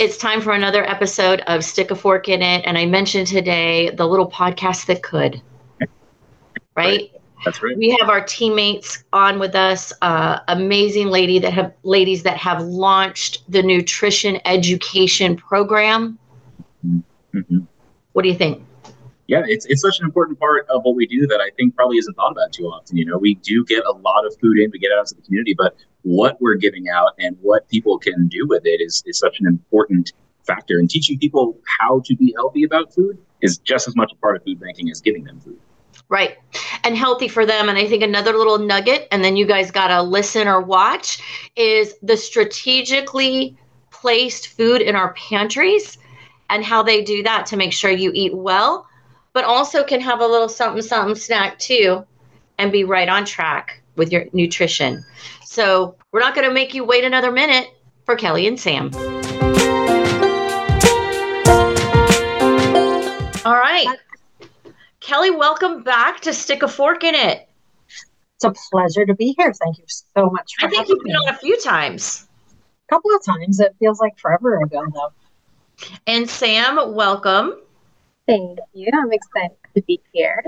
It's time for another episode of Stick a Fork in It. And I mentioned today the little podcast that could. Right? That's right. We have our teammates on with us, uh, amazing lady that have ladies that have launched the nutrition education program. hmm What do you think? Yeah, it's it's such an important part of what we do that I think probably isn't thought about too often. You know, we do get a lot of food in, we get it out to the community, but what we're giving out and what people can do with it is is such an important factor. And teaching people how to be healthy about food is just as much a part of food banking as giving them food. Right. And healthy for them. And I think another little nugget, and then you guys got to listen or watch, is the strategically placed food in our pantries and how they do that to make sure you eat well, but also can have a little something, something snack too and be right on track with your nutrition. So we're not going to make you wait another minute for Kelley and Sam. All right. Kelley, welcome back to Stick a Fork in It. It's a pleasure to be here. Thank you so much for I think you've been me. on a few times. A couple of times. It feels like forever ago, though. And Sam, welcome. Thank you. I'm excited to be here.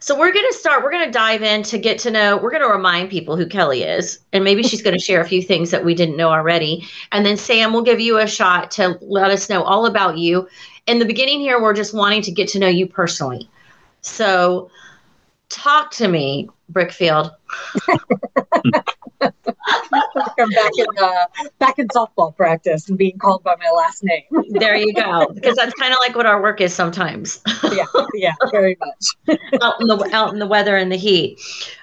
So we're going to start. We're going to dive in to get to know. We're going to remind people who Kelley is, and maybe she's going to share a few things that we didn't know already. And then Sam will give you a shot to let us know all about you. In the beginning, here we're just wanting to get to know you personally. So, talk to me, Brickfield. I'm back in uh, back in softball practice and being called by my last name. There you go, because that's kind of like what our work is sometimes. yeah, yeah, very much. out in the out in the weather and the heat.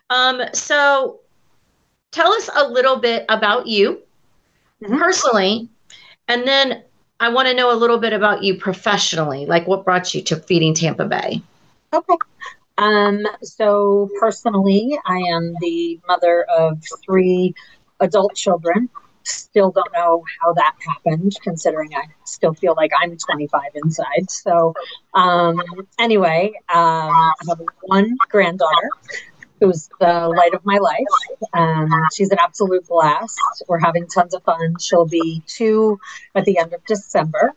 Um, so tell us a little bit about you Mhm. personally, and then I want to know a little bit about you professionally. Like what brought you to Feeding Tampa Bay? Okay. Um, so personally, I am the mother of three adult children. Still don't know how that happened, considering I still feel like I'm 25 inside. So, um, anyway, um, I have one granddaughter who's the light of my life. Um, she's an absolute blast. We're having tons of fun. She'll be two at the end of December.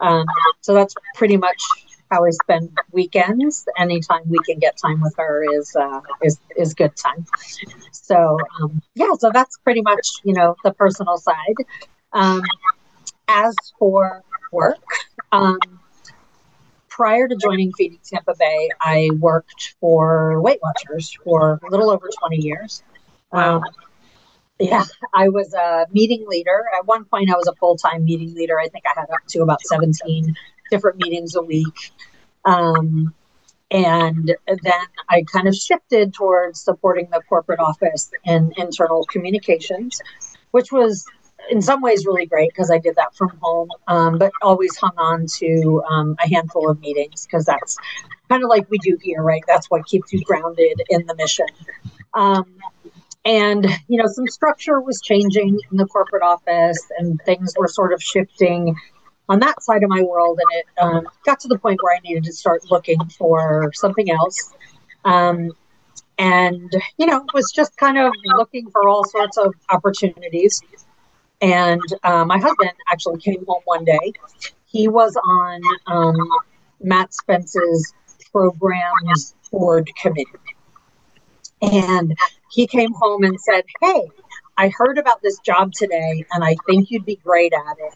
Um, so that's pretty much how I spend weekends. Anytime we can get time with her is uh, is is good time. So um, yeah, so that's pretty much you know the personal side. Um, as for work, um, prior to joining Feeding Tampa Bay, I worked for Weight Watchers for a little over twenty years. Um, yeah, I was a meeting leader. At one point, I was a full time meeting leader. I think I had up to about 17 different meetings a week. Um, and then I kind of shifted towards supporting the corporate office and internal communications, which was in some ways really great because I did that from home, um, but always hung on to um, a handful of meetings because that's kind of like we do here, right? That's what keeps you grounded in the mission. Um, and you know some structure was changing in the corporate office and things were sort of shifting on that side of my world and it um, got to the point where i needed to start looking for something else. Um, and you know was just kind of looking for all sorts of opportunities. And uh, my husband actually came home one day. He was on um, matt spence's programs board committee. And he came home and said, Hey, I heard about this job today and I think you'd be great at it.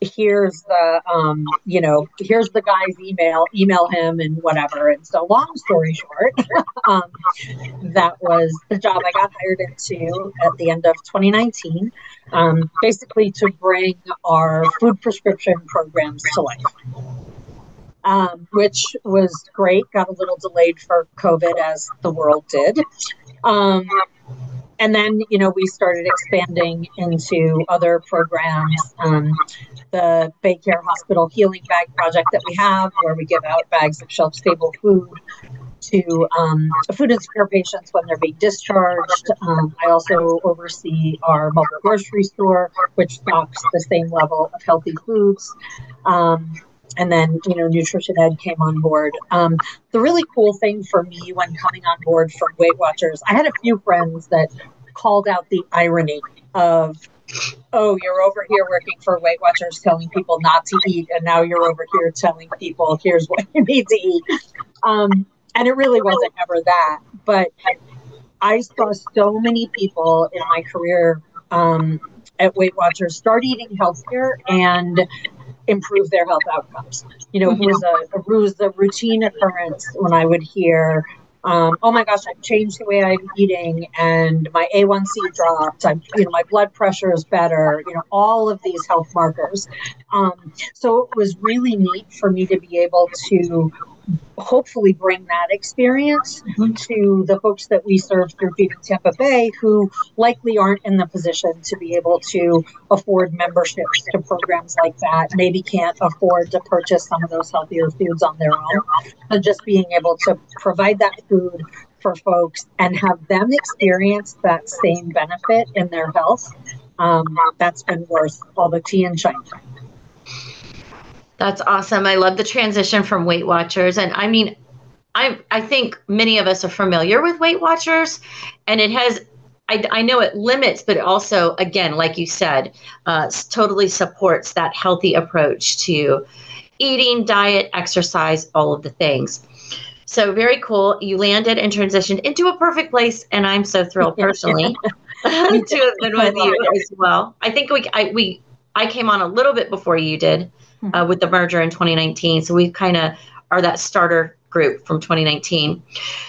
Here's the, um, you know, here's the guy's email, email him and whatever. And so, long story short, um, that was the job I got hired into at the end of 2019, um, basically to bring our food prescription programs to life um, which was great. Got a little delayed for COVID, as the world did. And then, you know, we started expanding into other programs. Um, the Baycare Hospital Healing Bag Project that we have, where we give out bags of shelf stable food to um, food insecure patients when they're being discharged. Um, I also oversee our mobile grocery store, which stocks the same level of healthy foods. Um, and then, you know, Nutrition Ed came on board. Um, the really cool thing for me when coming on board for Weight Watchers, I had a few friends that called out the irony of oh, you're over here working for Weight Watchers telling people not to eat, and now you're over here telling people here's what you need to eat. Um, and it really wasn't ever that. But I saw so many people in my career um, at Weight Watchers start eating healthier and improve their health outcomes. You know, it was a it was a routine occurrence when I would hear um, oh my gosh, I've changed the way I'm eating and my A1C dropped. I'm, you know, my blood pressure is better, you know, all of these health markers. Um, so it was really neat for me to be able to hopefully bring that experience mm-hmm. to the folks that we serve through Feeding Tampa Bay who likely aren't in the position to be able to afford memberships to programs like that, maybe can't afford to purchase some of those healthier foods on their own. But just being able to provide that food for folks and have them experience that same benefit in their health, um, that's been worth all the tea and shine. That's awesome. I love the transition from Weight Watchers. And I mean, I I think many of us are familiar with Weight Watchers, and it has. I, I know it limits, but also, again, like you said, uh, totally supports that healthy approach to eating, diet, exercise, all of the things. So very cool. You landed and transitioned into a perfect place, and I'm so thrilled personally to have been with you as well. I think we I, we I came on a little bit before you did, uh, mm-hmm. with the merger in 2019. So we kind of are that starter group from 2019.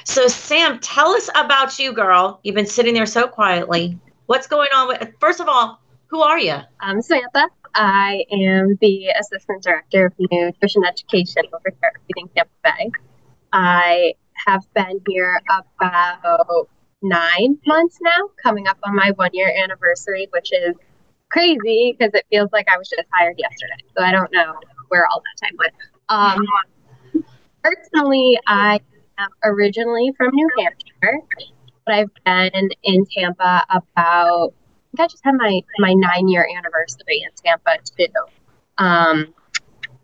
So Sam, tell us about you, girl. You've been sitting there so quietly. What's going on with? First of all, who are you? I'm Samantha. I am the assistant director of nutrition education over here at Feeding Tampa Bay. I have been here about nine months now, coming up on my one year anniversary, which is crazy because it feels like I was just hired yesterday. So I don't know where all that time went. Um, personally, I am originally from New Hampshire, but I've been in Tampa about. I think I just had my my nine year anniversary in Tampa too. Um,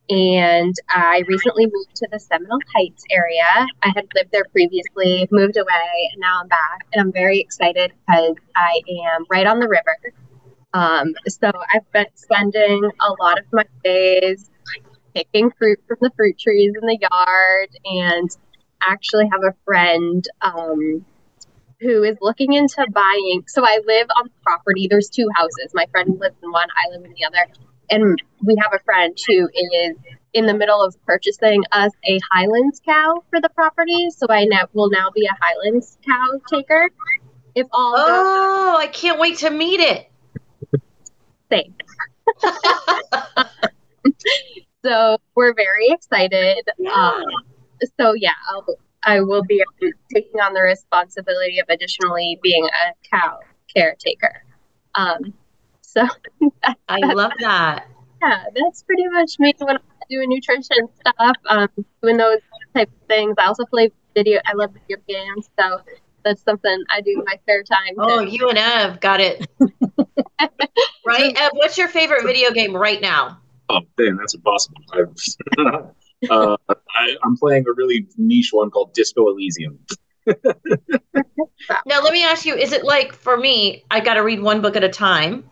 and I recently moved to the Seminole Heights area. I had lived there previously, moved away, and now I'm back. And I'm very excited because I am right on the river. Um, so I've been spending a lot of my days picking fruit from the fruit trees in the yard and actually have a friend um, who is looking into buying. So I live on the property. There's two houses. My friend lives in one, I live in the other. And we have a friend who is in the middle of purchasing us a Highlands cow for the property. So I now, will now be a Highlands cow taker. If all oh, goes- I can't wait to meet it. Same. so we're very excited. Yeah. Um, so yeah, I'll, I will be taking on the responsibility of additionally being a cow caretaker. Um, so I love that. Yeah, that's pretty much me when I'm doing nutrition stuff, um, doing those type of things. I also play video. I love video games, so that's something I do in my spare time. Oh, you and Ev got it. right? Ev, what's your favorite video game right now? Oh, damn, that's impossible. uh, I, am playing a really niche one called Disco Elysium. now, let me ask you: Is it like for me? I got to read one book at a time,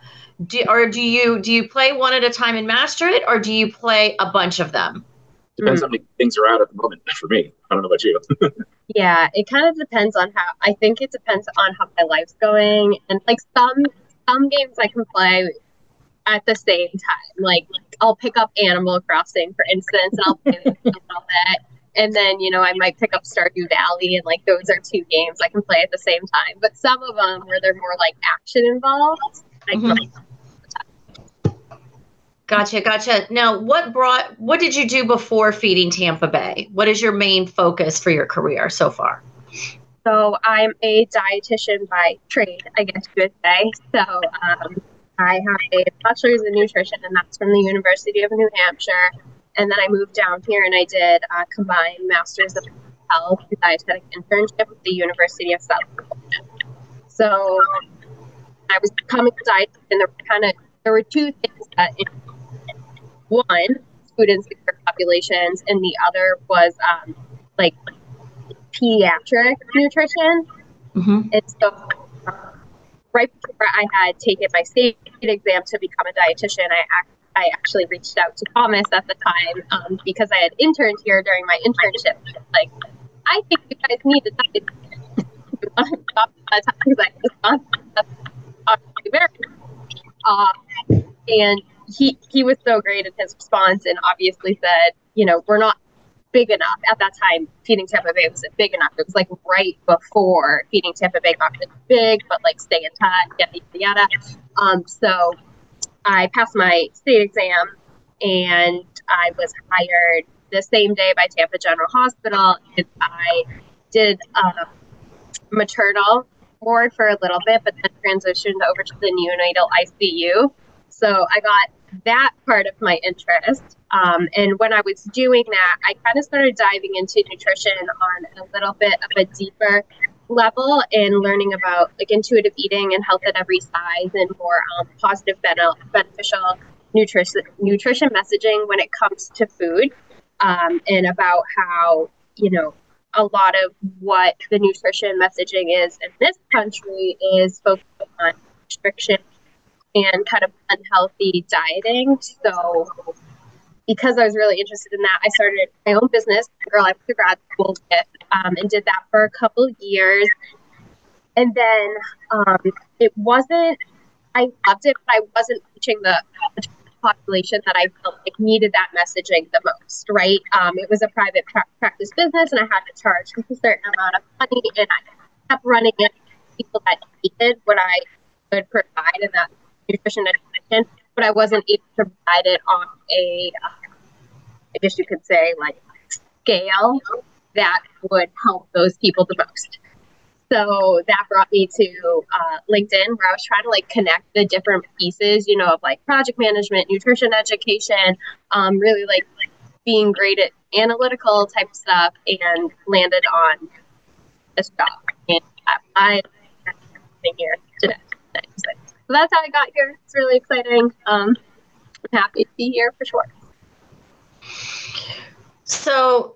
do, or do you do you play one at a time and master it, or do you play a bunch of them? Depends mm. how many things are out at the moment for me. I don't know about you. yeah, it kind of depends on how. I think it depends on how my life's going, and like some some games I can play at the same time. Like I'll pick up Animal Crossing, for instance, and I'll play with all that. And then, you know, I might pick up Stardew Valley, and like those are two games I can play at the same time. But some of them where they're more like action involved, I mm-hmm. Gotcha, gotcha. Now, what brought what did you do before feeding Tampa Bay? What is your main focus for your career so far? So, I'm a dietitian by trade, I guess you would say. So, um, I have a bachelor's in nutrition, and that's from the University of New Hampshire. And then I moved down here and I did a combined master's of health and dietetic internship with the University of South Carolina. So, I was becoming a dietitian. There were kind of there were two things that one food insecure populations, and the other was um, like pediatric nutrition. Mm-hmm. And so, right before I had taken my state exam to become a dietitian, I act, I actually reached out to Thomas at the time um, because I had interned here during my internship. Like, I think you guys need a dietitian. because I was uh, and he he was so great in his response and obviously said, you know, we're not big enough at that time. Feeding Tampa Bay wasn't big enough. It was like right before Feeding Tampa Bay got really big, but like stay in touch, yada yada. yada. Um, so I passed my state exam and I was hired the same day by Tampa General Hospital. I did um, maternal ward for a little bit, but then transitioned over to the neonatal ICU. So I got that part of my interest. Um, and when I was doing that, I kind of started diving into nutrition on a little bit of a deeper level and learning about like intuitive eating and health at every size and more um, positive beneficial nutrition nutrition messaging when it comes to food um, and about how you know a lot of what the nutrition messaging is in this country is focused on restriction and kind of unhealthy dieting. So because I was really interested in that, I started my own business, girl I went to grad school with, um, and did that for a couple years. And then um, it wasn't, I loved it, but I wasn't reaching the population that I felt like needed that messaging the most, right? Um, it was a private pra- practice business, and I had to charge a certain amount of money, and I kept running it people that needed what I could provide, and that nutrition education, but I wasn't able to provide it on a, I guess you could say, like scale that would help those people the most. So that brought me to uh, LinkedIn, where I was trying to like connect the different pieces, you know, of like project management, nutrition education, um, really like being great at analytical type stuff, and landed on this job. And I, I'm here today. So that's how I got here. It's really exciting. Um, I'm happy to be here for sure. So,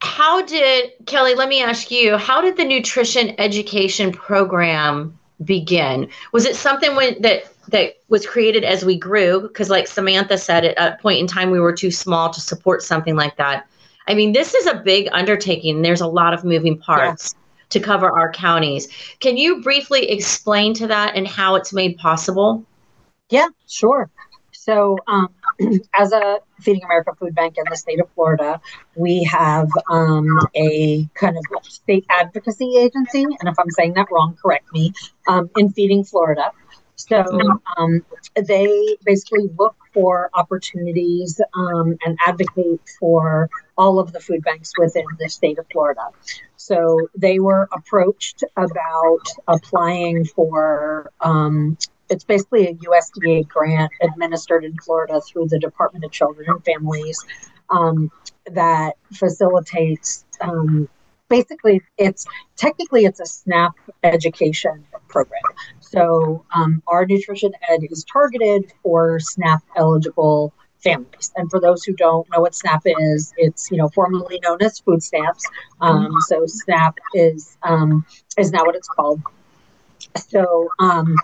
how did Kelley? Let me ask you: How did the nutrition education program begin? Was it something when that that was created as we grew? Because, like Samantha said, at a point in time we were too small to support something like that. I mean, this is a big undertaking. There's a lot of moving parts. Yeah to cover our counties. Can you briefly explain to that and how it's made possible? Yeah, sure. So, um, as a Feeding America Food Bank in the state of Florida, we have um, a kind of state advocacy agency. And if I'm saying that wrong, correct me, um, in Feeding Florida. So um, they basically look for opportunities um, and advocate for all of the food banks within the state of Florida. So they were approached about applying for. Um, it's basically a USDA grant administered in Florida through the Department of Children and Families um, that facilitates um, basically it's technically it's a snap education program so um, our nutrition ed is targeted for SNAP eligible families. And for those who don't know what SNAP is, it's you know formerly known as food stamps. Um, so SNAP is um, is now what it's called. So um,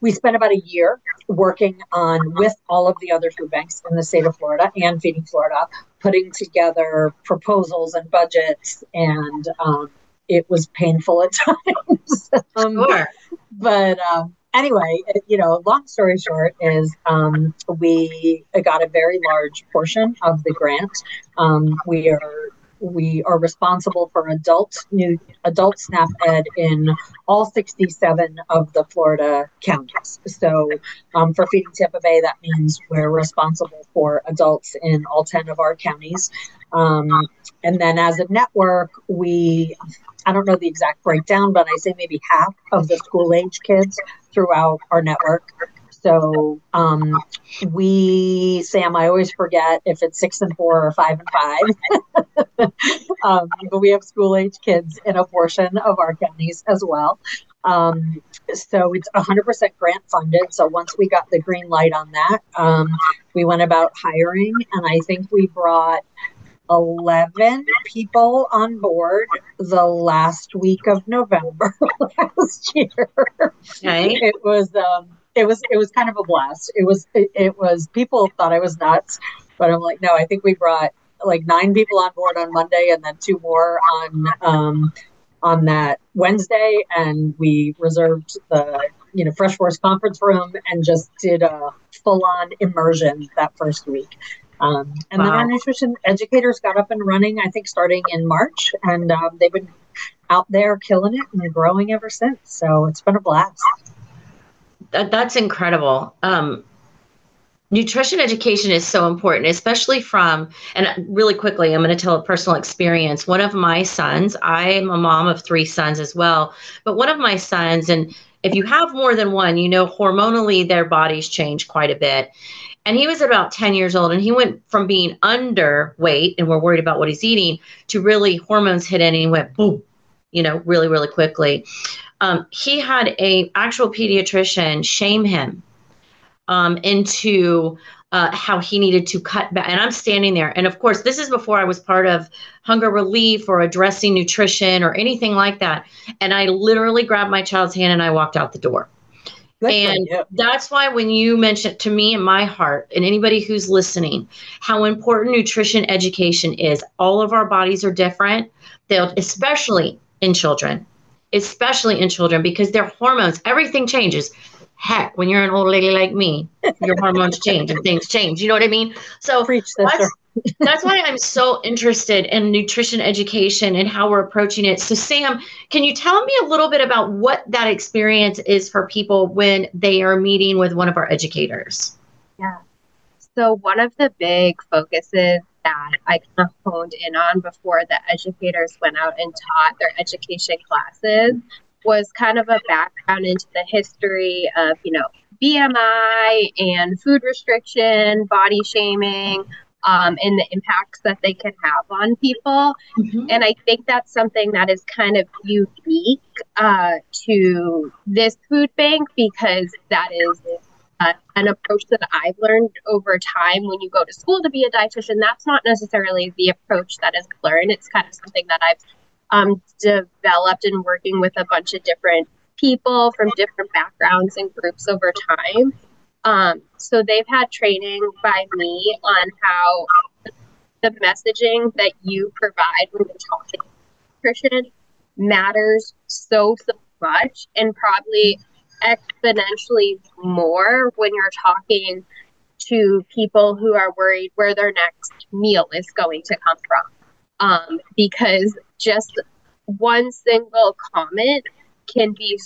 we spent about a year working on with all of the other food banks in the state of Florida and Feeding Florida, putting together proposals and budgets and um, it was painful at times. um, sure. But um, anyway, you know, long story short is um, we got a very large portion of the grant. Um, we are we are responsible for adult new adult SNAP Ed in all 67 of the Florida counties. So um, for Feeding Tampa Bay, that means we're responsible for adults in all 10 of our counties. Um, and then as a network, we I don't know the exact breakdown, but I say maybe half of the school age kids throughout our network. So um, we, Sam, I always forget if it's six and four or five and five. um, but we have school age kids in a portion of our counties as well. Um, so it's 100% grant funded. So once we got the green light on that, um, we went about hiring, and I think we brought 11 people on board the last week of November last year. Okay. It was um it was it was kind of a blast. It was it, it was people thought I was nuts, but I'm like, no, I think we brought like nine people on board on Monday and then two more on um on that Wednesday and we reserved the you know Fresh Force conference room and just did a full on immersion that first week. Um, and then our nutrition educators got up and running, I think, starting in March, and um, they've been out there killing it and growing ever since. So it's been a blast. That, that's incredible. Um, nutrition education is so important, especially from, and really quickly, I'm going to tell a personal experience. One of my sons, I'm a mom of three sons as well, but one of my sons, and if you have more than one, you know, hormonally their bodies change quite a bit. And he was about 10 years old and he went from being underweight and we're worried about what he's eating to really hormones hit in and he went boom, you know, really, really quickly. Um, he had a actual pediatrician shame him um, into uh, how he needed to cut back. And I'm standing there. And of course, this is before I was part of hunger relief or addressing nutrition or anything like that. And I literally grabbed my child's hand and I walked out the door. Good And that's why when you mentioned to me in my heart and anybody who's listening, how important nutrition education is. All of our bodies are different. They'll especially in children, especially in children because their hormones, everything changes. Heck, when you're an old lady like me, your hormones change and things change. You know what I mean? So Preach, that's, that's why I'm so interested in nutrition education and how we're approaching it. So, Sam, can you tell me a little bit about what that experience is for people when they are meeting with one of our educators? Yeah. So one of the big focuses that I kind of honed in on before the educators went out and taught their education classes was kind of a background into the history of, you know, BMI and food restriction, body shaming, um, and the impacts that they can have on people. And I think that's something that is kind of unique uh, to this food bank because that is uh, an approach that I've learned over time when you go to school to be a dietitian. That's not necessarily the approach that is learned. It's kind of something that I've um, developed in working with a bunch of different people from different backgrounds and groups over time. Um, so they've had training by me on how the messaging that you provide when you're talking to a nutrition matters so so much and probably exponentially more when you're talking to people who are worried where their next meal is going to come from. Um, because just one single comment can be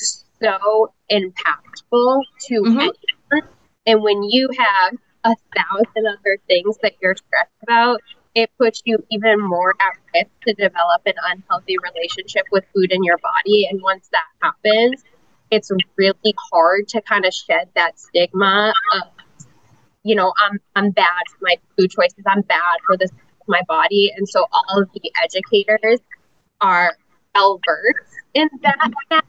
so impactful to Mhm. anyone. And when you have a thousand other things that you're stressed about it puts you even more at risk to develop an unhealthy relationship with food in your body. And once that happens it's really hard to kind of shed that stigma of you know i'm i'm bad for my food choices i'm bad for this my body. And so all of the educators are well versed in that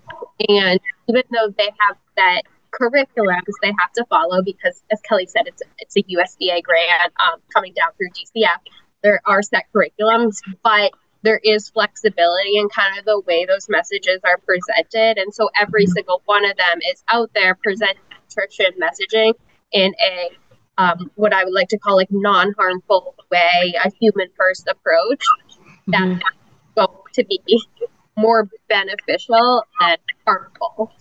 and even though they have set curriculums they have to follow because as kelley said it's it's a usda grant um, coming down through dcf there are set curriculums but there is flexibility in kind of the way those messages are presented. And so every single one of them is out there presenting nutrition messaging in a um, what I would like to call like non-harmful way, a human first approach that Mhm. is going to be more beneficial than harmful.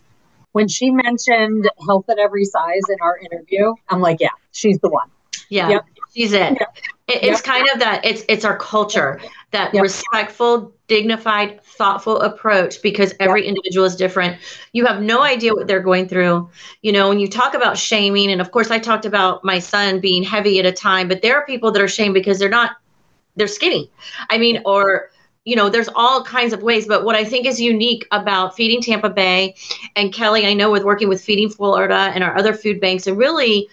When she mentioned health at every size in our interview, I'm like, yeah, she's the one. Yeah, Yep. She's it. It- It's kind of that. It's it's our culture that respectful, dignified, thoughtful approach because every individual is different. You have no idea what they're going through. You know, when you talk about shaming, and of course, I talked about my son being heavy at a time, but there are people that are shamed because they're not, they're skinny. I mean, or you know, there's all kinds of ways. But what I think is unique about Feeding Tampa Bay and Kelley, I know with working with Feeding Florida and our other food banks, and really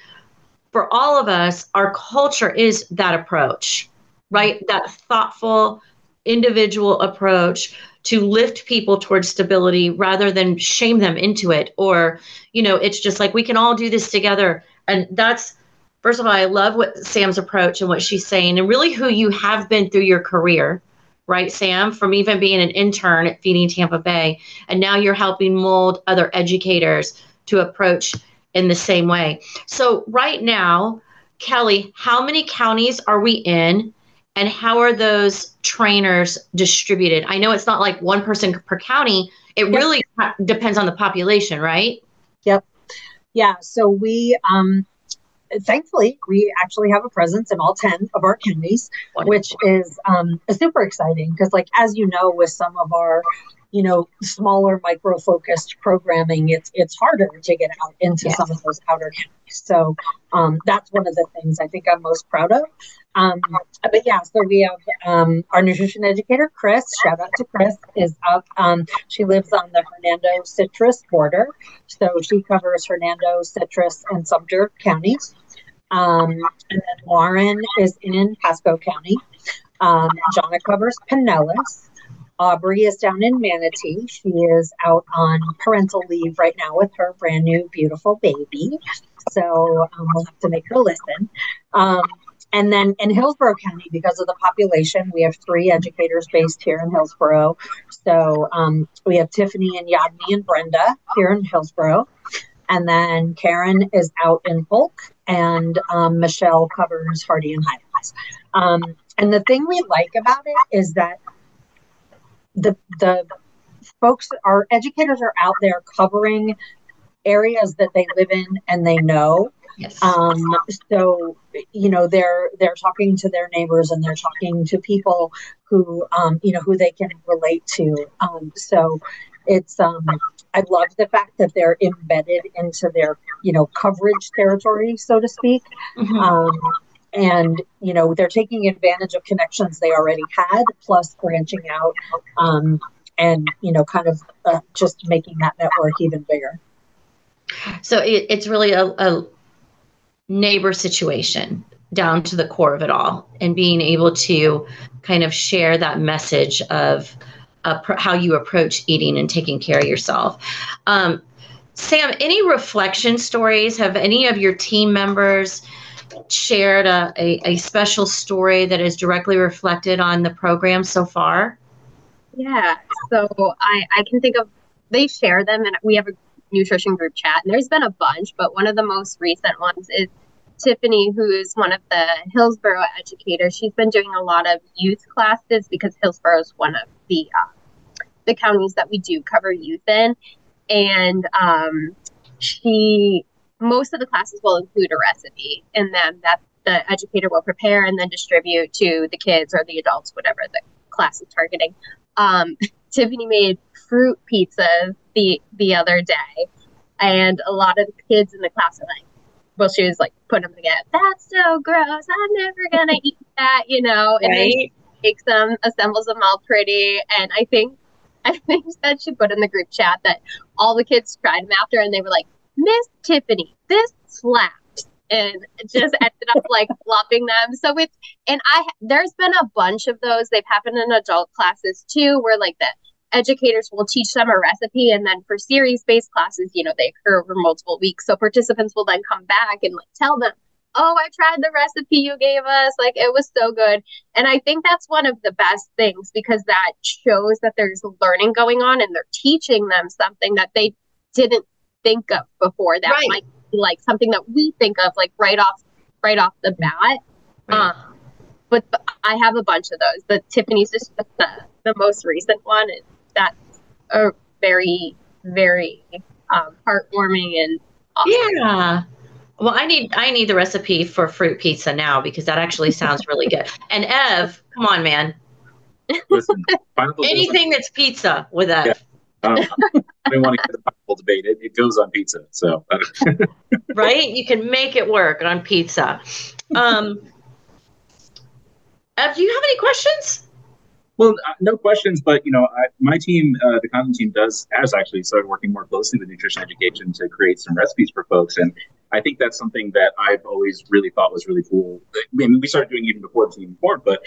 for all of us, our culture is that approach, right? That thoughtful, individual approach to lift people towards stability rather than shame them into it. Or, you know, it's just like we can all do this together. And that's first of all, I love what Sam's approach and what she's saying, and really who you have been through your career, right, Sam? From even being an intern at Feeding Tampa Bay, and now you're helping mold other educators to approach in the same way. So, right now, Kelley, how many counties are we in? And how are those trainers distributed? I know it's not like one person per county. It yep. really depends on the population, right? Yep. Yeah. So we um, thankfully, we actually have a presence in all 10 of our counties, Wonderful. which is um, super exciting because, like, as you know, with some of our you know smaller micro focused programming it's it's harder to get out into yes. some of those outer counties. So um, that's one of the things i think i'm most proud of. Um, but yeah so we have um, our nutrition educator chris shout out to chris is up. Um, she lives on the hernando citrus border so she covers hernando citrus and sumter counties. Um, and then lauren is in pasco county. Um, Jonna covers Pinellas. Aubrey is down in Manatee. She is out on parental leave right now with her brand new beautiful baby. So um, we'll have to make her listen. Um, and then in Hillsborough County, because of the population, we have three educators based here in Hillsborough. So um, we have Tiffany and Yadni and Brenda here in Hillsborough. And then Karen is out in Polk, and um, Michelle covers Hardee and Highlands. Um, and the thing we like about it is that the the folks our educators are out there covering areas that they live in and they know yes. um, so you know they're they're talking to their neighbors and they're talking to people who um, you know who they can relate to um, so it's um, i love the fact that they're embedded into their you know coverage territory so to speak mm-hmm. And you know they're taking advantage of connections they already had plus branching out um, and you know kind of uh, just making that network even bigger. So it, it's really a, a neighbor situation down to the core of it all and being able to kind of share that message of uh, how you approach eating and taking care of yourself. Um, sam any reflection stories? Have any of your team members shared a, a, a, special story that is directly reflected on the program so far? Yeah, so I, I can think of, they share them and we have a nutrition group chat and there's been a bunch, but one of the most recent ones is Tiffany, who is one of the Hillsborough educators. She's been doing a lot of youth classes because Hillsborough is one of the uh, the counties that we do cover youth in, and um, she most of the classes will include a recipe in them that the educator will prepare and then distribute to the kids or the adults, whatever the class is targeting. Um, Tiffany made fruit pizzas the the other day, and a lot of the kids in the class are like, well, she was like putting them together. That's so gross. I'm never gonna eat that, you know. And right. then she makes them, assembles them all pretty, and I think I think that she put in the group chat that all the kids tried them after, and they were like, Miss Tiffany, this slaps and just ended up like flopping them. So it's and I there's been a bunch of those. They've happened in adult classes too, where like the educators will teach them a recipe and then for series based classes, you know, they occur over multiple weeks. So participants will then come back and like tell them, Oh, I tried the recipe you gave us. Like it was so good. And I think that's one of the best things because that shows that there's learning going on and they're teaching them something that they didn't think of before that right. might be like something that we think of like right off right off the bat. Right. Um, but I have a bunch of those. The Tiffany's just the, the most recent one. And that's a very, very um, heartwarming and awesome. yeah. Well, I need I need the recipe for fruit pizza now because that actually sounds really good. And Ev, come on, man. Listen, Anything that's pizza with Ev. Yeah. Um, I don't want to get the pineapple debate. It, it goes on pizza. So, right? You can make it work on pizza. Um, do you have any questions? Well, uh, no questions, but you know, I, my team, uh, the content team, does has actually started working more closely with nutrition education to create some recipes for folks, and I think that's something that I've always really thought was really cool. I mean, we started doing even before the team formed, but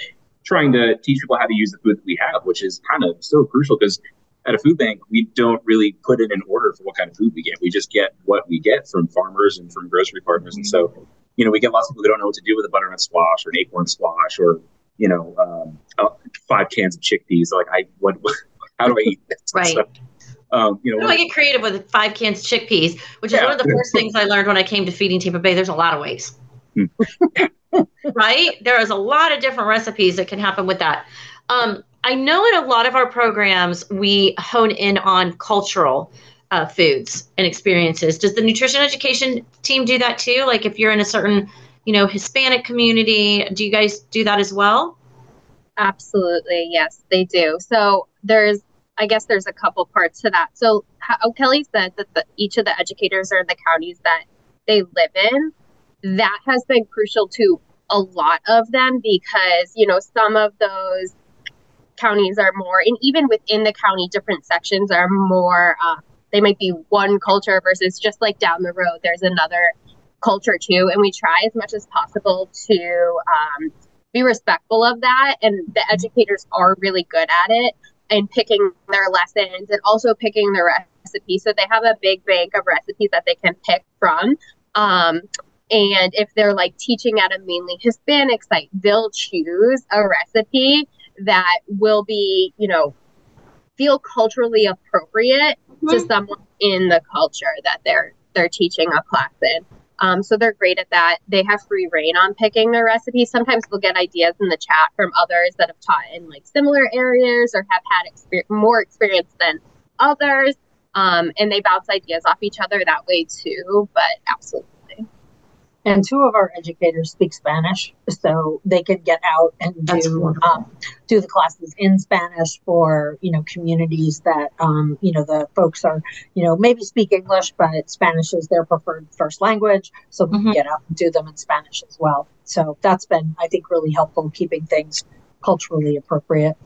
trying to teach people how to use the food that we have, which is kind of so crucial because at a food bank, we don't really put it in an order for what kind of food we get. We just get what we get from farmers and from grocery partners. And so you know, we get lots of people who don't know what to do with a butternut squash or an acorn squash or, you know, um, uh, five cans of chickpeas. Like, I, what, how do I eat this? Right. So, um, you know, I get creative with five cans of chickpeas, which is Yeah. one of the first things I learned when I came to Feeding Tampa Bay. There's a lot of ways. Hmm. right? There is a lot of different recipes that can happen with that. Um, I know in a lot of our programs, we hone in on cultural uh, foods and experiences. Does the nutrition education team do that too? Like if you're in a certain, you know, Hispanic community, do you guys do that as well? Absolutely, yes, they do. So there's, I guess there's a couple parts to that. So how Kelley said that the, each of the educators are in the counties that they live in. That has been crucial to a lot of them because you know some of those counties are more, and even within the county, different sections are more. Uh, they might be one culture versus just like down the road, there's another culture too, and we try as much as possible to. Um, be respectful of that and the educators are really good at it and picking their lessons and also picking their recipes so they have a big bank of recipes that they can pick from um, and if they're like teaching at a mainly hispanic site they'll choose a recipe that will be you know feel culturally appropriate to someone in the culture that they're they're teaching a class in um, so they're great at that. They have free reign on picking their recipes. Sometimes we'll get ideas in the chat from others that have taught in like similar areas or have had exper- more experience than others. Um, and they bounce ideas off each other that way too. But absolutely. And two of our educators speak Spanish, so they can get out and do um, do the classes in Spanish for you know communities that um, you know the folks are you know maybe speak English, but Spanish is their preferred first language, so we Mhm. can get out and do them in Spanish as well. So that's been I think really helpful keeping things culturally appropriate.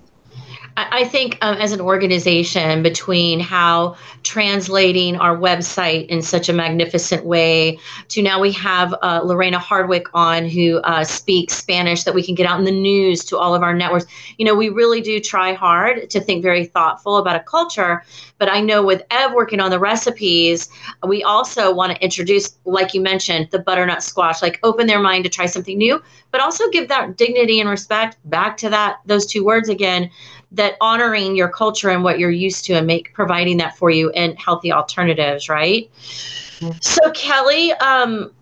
I think um, as an organization, between how translating our website in such a magnificent way to now we have uh, Lorena Hardwick on who uh, speaks Spanish that we can get out in the news to all of our networks. You know, we really do try hard to think very thoughtful about a culture. But I know with Ev working on the recipes, we also want to introduce, like you mentioned, the butternut squash, like open their mind to try something new, but also give that dignity and respect back to that those two words again that honoring your culture and what you're used to and make providing that for you and healthy alternatives right? So kelley um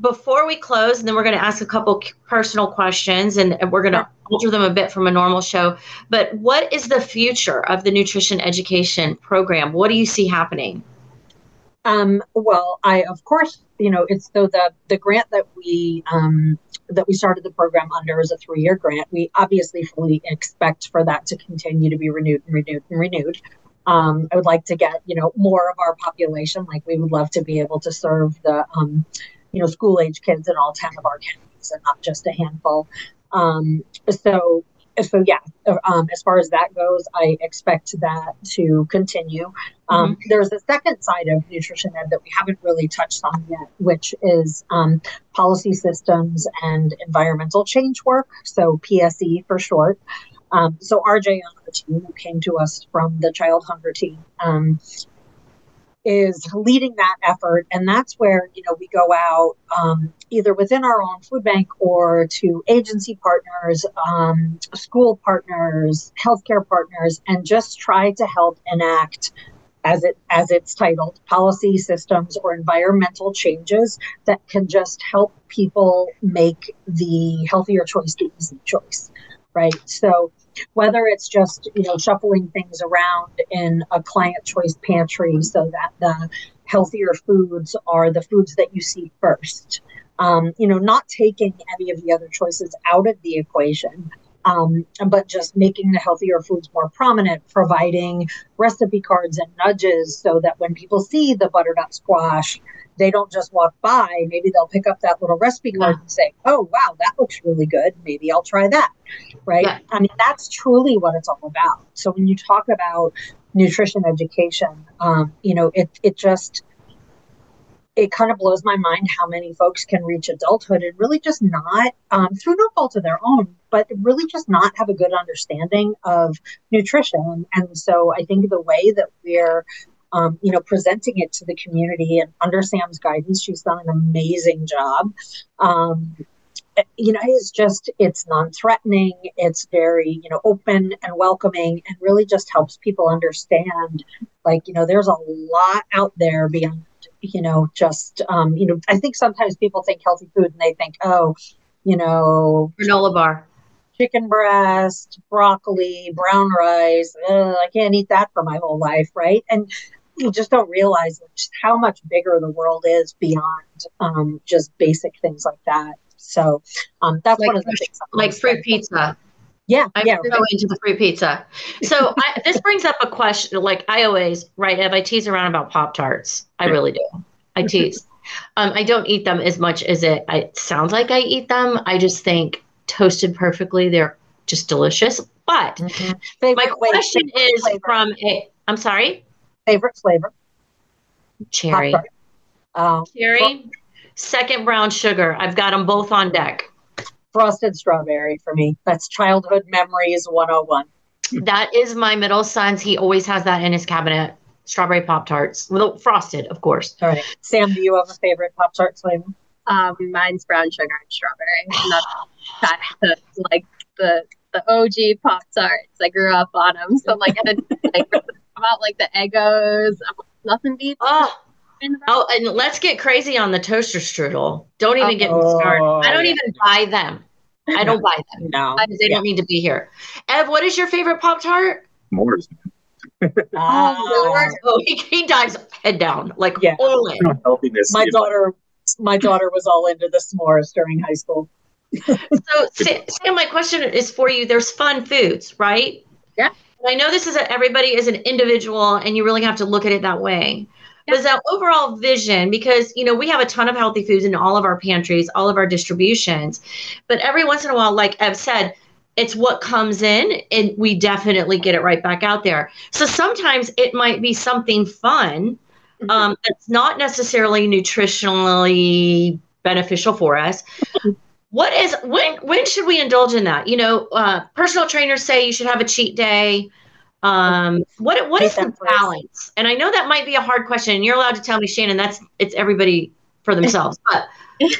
before we close and then we're going to ask a couple personal questions and and we're going to alter them a bit from a normal show but what is the future of the nutrition education program? What do you see happening? Um, well, I of course, you know, it's so the the grant that we um, that we started the program under is a three year grant. We obviously fully expect for that to continue to be renewed and renewed and renewed. Um, I would like to get you know more of our population. Like we would love to be able to serve the um, you know school age kids in all ten of our counties and not just a handful. Um, so so yeah, um, as far as that goes, I expect that to continue. Um, There's a second side of nutrition ed that we haven't really touched on yet, which is um, policy systems and environmental change work. So PSE for short. Um, so RJ on our team, who came to us from the Child Hunger team, um, is leading that effort, and that's where you know we go out um, either within our own food bank or to agency partners, um, school partners, healthcare partners, and just try to help enact as it as it's titled policy systems or environmental changes that can just help people make the healthier choice the easy choice right? So whether it's just you know shuffling things around in a client choice pantry so that the healthier foods are the foods that you see first. Um, you know not taking any of the other choices out of the equation um, but just making the healthier foods more prominent, providing recipe cards and nudges so that when people see the butternut squash, they don't just walk by. Maybe they'll pick up that little recipe card and say, "Oh, wow, that looks really good. Maybe I'll try that." Right? Yeah. I mean, that's truly what it's all about. So when you talk about nutrition education, um, you know, it it just it kind of blows my mind how many folks can reach adulthood and really just not, um, through no fault of their own, but really just not have a good understanding of nutrition. And so I think the way that we're um, you know, presenting it to the community. And under Sam's guidance, she's done an amazing job. Um, you know, it's just, it's non threatening, it's very, you know, open and welcoming, and really just helps people understand like, you know, there's a lot out there beyond, you know, just, um, you know, I think sometimes people think healthy food and they think, oh, you know, granola bar chicken breast, broccoli, brown rice. Ugh, I can't eat that for my whole life, right? And you just don't realize just how much bigger the world is beyond um, just basic things like that. So um, that's like, one of the things. Like fruit pizza. Yeah, I yeah. go into the free pizza. So I, this brings up a question. Like I always, right? If I tease around about Pop Tarts, I really do. I tease. Um, I don't eat them as much as it, it sounds like I eat them. I just think toasted perfectly, they're just delicious. But mm-hmm. my question is from a. I'm sorry. Favorite flavor. Cherry. Um, Cherry. Second brown sugar. I've got them both on deck. Frosted strawberry for me. That's childhood memories 101. That is my middle son's. He always has that in his cabinet. Strawberry Pop Tarts. Well, frosted, of course. All right. Sam, do you have a favorite Pop Tart flavor? Um, mine's brown sugar and strawberry. Not that the, like the the OG Pop Tarts. I grew up on them, so I'm like, and like about like the Eggos. Nothing beats. Oh. Oh, and let's get crazy on the toaster strudel. Don't even oh, get me oh, started. I don't even buy them. I don't buy them. no, they yeah. don't need to be here. Ev, what is your favorite Pop Tart? S'mores. oh, oh he, he, dives head down, like yeah. all in. My daughter, my daughter was all into the s'mores during high school. so, Sam, my question is for you. There's fun foods, right? Yeah. I know this is a, everybody is an individual, and you really have to look at it that way. Yeah. But that overall vision, because you know we have a ton of healthy foods in all of our pantries, all of our distributions, but every once in a while, like I've said, it's what comes in, and we definitely get it right back out there. So sometimes it might be something fun mm-hmm. um, that's not necessarily nutritionally beneficial for us. what is when when should we indulge in that? You know, uh, personal trainers say you should have a cheat day. Um, what what is the balance? And I know that might be a hard question, and you're allowed to tell me, Shannon. That's it's everybody for themselves. But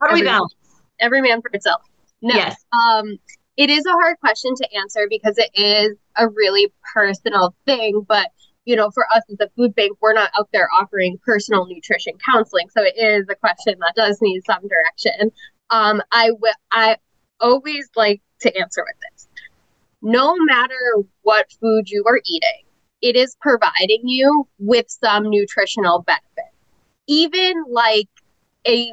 how do we balance? Every man for himself. No. Yes. Um, it is a hard question to answer because it is a really personal thing. But you know, for us as a food bank, we're not out there offering personal nutrition counseling. So it is a question that does need some direction. Um, I I always like to answer with this. No matter what food you are eating, it is providing you with some nutritional benefit. Even like a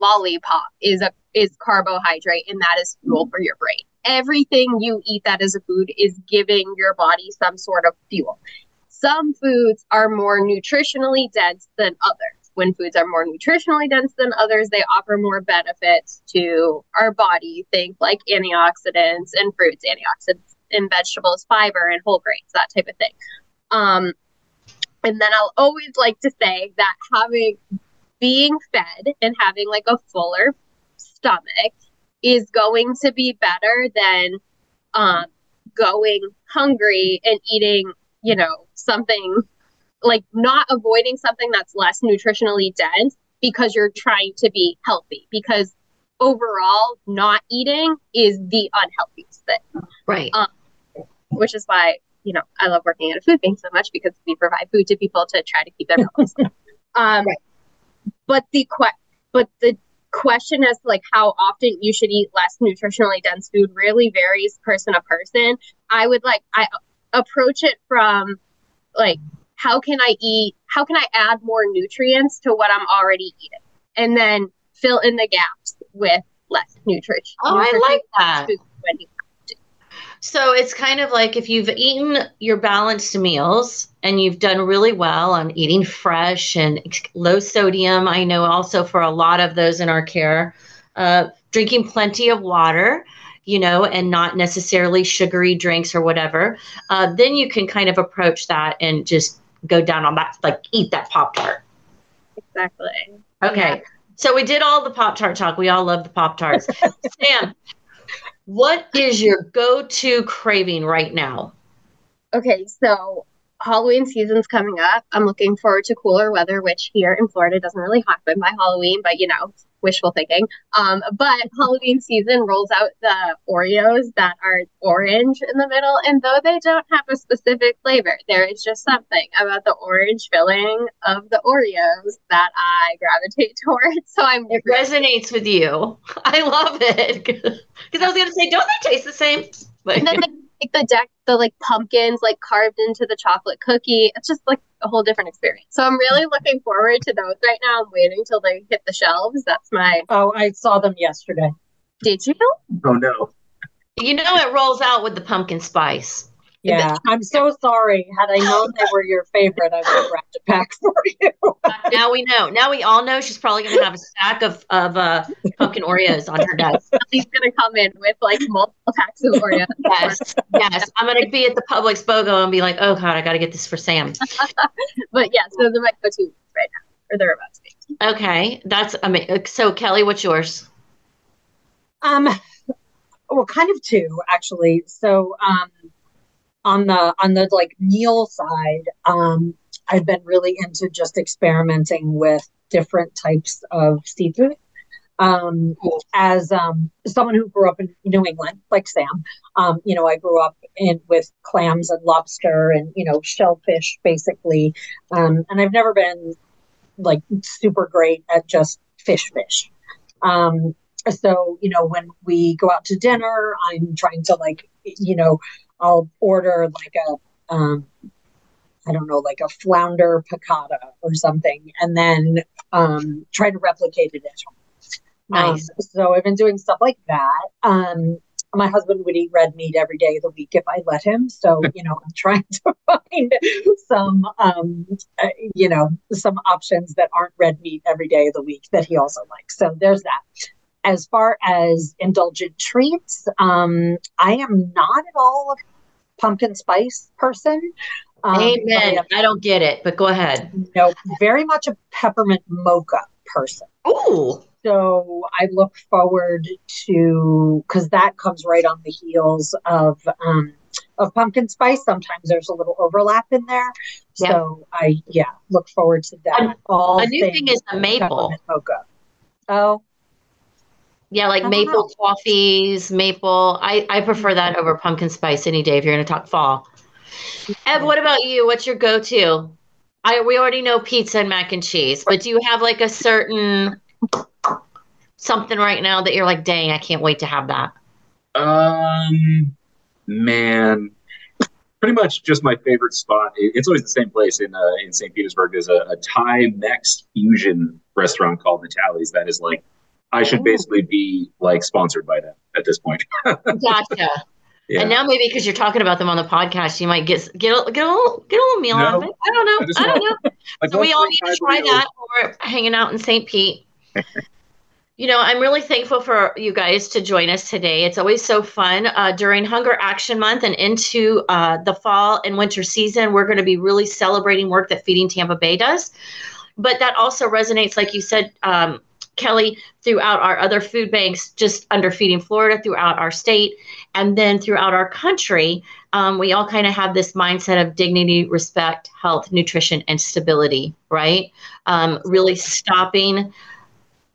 lollipop is a is carbohydrate and that is fuel for your brain. Everything you eat that is a food is giving your body some sort of fuel. Some foods are more nutritionally dense than others. When foods are more nutritionally dense than others, they offer more benefits to our body. Think like antioxidants and fruits, antioxidants in vegetables, fiber and whole grains, that type of thing. Um, and then I'll always like to say that having being fed and having like a fuller stomach is going to be better than um, going hungry and eating you know, something like not avoiding something that's less nutritionally dense because you're trying to be healthy because overall not eating is the unhealthiest thing. Right. Um, which is why you know i love working at a food bank so much because we provide food to people to try to keep their health. Um, right. but the que- but the question as to like how often you should eat less nutritionally dense food really varies person to person. I would like i approach it from like how can I eat how can I add more nutrients to what I'm already eating and then fill in the gaps with less nutrition. Oh, nutrition I like that. So it's kind of like if you've eaten your balanced meals and you've done really well on eating fresh and low sodium. I know also for a lot of those in our care, uh, drinking plenty of water you know, and not necessarily sugary drinks or whatever, uh, then you can kind of approach that and just go down on that, like eat that Pop Tart. Exactly. Okay. Yeah. So we did all the Pop Tart talk. We all love the Pop Tarts. Sam, what is your go to craving right now? Okay. So Halloween season's coming up. I'm looking forward to cooler weather, which here in Florida doesn't really happen by Halloween, but you know, wishful thinking. Um, but Halloween season rolls out the Oreos that are orange in the middle, and though they don't have a specific flavor, there is just something about the orange filling of the Oreos that I gravitate towards. So I'm it resonates with you. I love it because I was going to say, don't they taste the same? But- and then like the deck, the like pumpkins like carved into the chocolate cookie. It's just like a whole different experience. So I'm really looking forward to those right now. I'm waiting till they hit the shelves. That's my. Oh, I saw them yesterday. Did you? Oh no. You know it rolls out with the pumpkin spice. Yeah, I'm so sorry. Had I known they were your favorite, I would have wrapped a pack for you. now we know. Now we all know she's probably going to have a stack of, of uh, pumpkin Oreos on her desk. She's going to come in with like multiple packs of Oreos. yes, yes. I'm going to be at the Publix BOGO and be like, oh God, I got to get this for Sam. but yeah, so they're my go-to right now, or they're about to be. Okay, that's amazing. So Kelley, what's yours? Um, well, kind of two actually. So, um, on the on the like meal side, um, I've been really into just experimenting with different types of seafood. Um, as um, someone who grew up in New England, like Sam, um, you know, I grew up in with clams and lobster and you know shellfish basically, um, and I've never been like super great at just fish fish. Um, so you know when we go out to dinner, I'm trying to like you know I'll order like a um, I don't know, like a flounder piccata or something, and then um, try to replicate it at home. Nice. Um, so I've been doing stuff like that. Um, my husband would eat red meat every day of the week if I let him. So you know, I'm trying to find some, um, uh, you know, some options that aren't red meat every day of the week that he also likes. So there's that as far as indulgent treats, um, I am not at all a pumpkin spice person. Um, Amen. I, I, don't get it, but go ahead. No, very much a peppermint mocha person. Ooh. So I look forward to because that comes right on the heels of um, of pumpkin spice. Sometimes there's a little overlap in there. Yeah. So I yeah look forward to that. A, All a new thing is the maple mocha. Oh, yeah, like maple know. coffees, maple. I, I prefer that over pumpkin spice any day if you're going to talk fall. Ev, what about you? What's your go to? I we already know pizza and mac and cheese, but do you have like a certain something right now that you're like, dang, I can't wait to have that? Um, man, pretty much just my favorite spot. It's always the same place in uh, in St. Petersburg. There's a, a Thai Mex fusion restaurant called Natalie's that is like I should basically be like sponsored by them at this point. gotcha. Yeah. And now maybe because you're talking about them on the podcast, you might get get a, get a little get a little meal no, out of it. I don't know. I, I don't know. so we all need to try that we're hanging out in St. Pete. you know, I'm really thankful for you guys to join us today. It's always so fun uh, during Hunger Action Month and into uh, the fall and winter season. We're going to be really celebrating work that Feeding Tampa Bay does, but that also resonates, like you said. Um, Kelley throughout our other food banks, just under Feeding Florida, throughout our state, and then throughout our country. Um, we all kind of have this mindset of dignity, respect, health, nutrition, and stability, right? Um, really stopping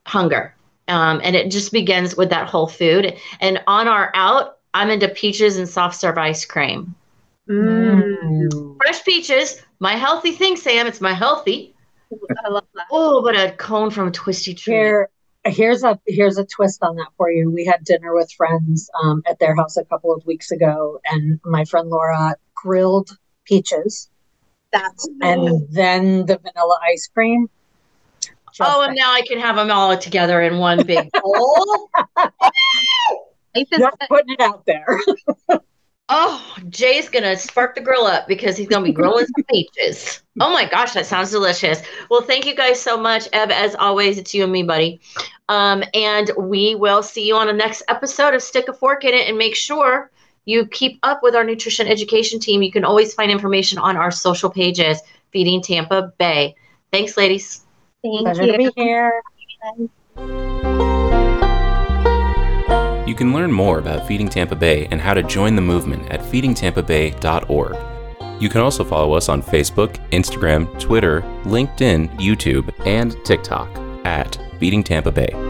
hunger. Um, and it just begins with that whole food. And on our out, I'm into peaches and soft serve ice cream. Mm. Fresh peaches, my healthy thing, Sam. It's my healthy. I love that. Oh, but a cone from a Twistee Treat. Here, here's a here's a twist on that for you. We had dinner with friends um, at their house a couple of weeks ago, and my friend Laura grilled peaches. That's and then the vanilla ice cream. Just oh, and now I can have them all together in one big bowl. Just putting it out there. Oh, Jay's gonna spark the grill up because he's gonna be grilling some peaches. Oh my gosh, that sounds delicious. Well, thank you guys so much, Eb. As always, it's you and me, buddy. Um, and we will see you on the next episode of Stick a Fork in It, and make sure you keep up with our nutrition education team. You can always find information on our social pages, Feeding Tampa Bay. Thanks, ladies. Thank Pleasure you. to be here. You can learn more about Feeding Tampa Bay and how to join the movement at feedingtampabay.org. You can also follow us on Facebook, Instagram, Twitter, LinkedIn, YouTube, and TikTok at Feeding Tampa Bay.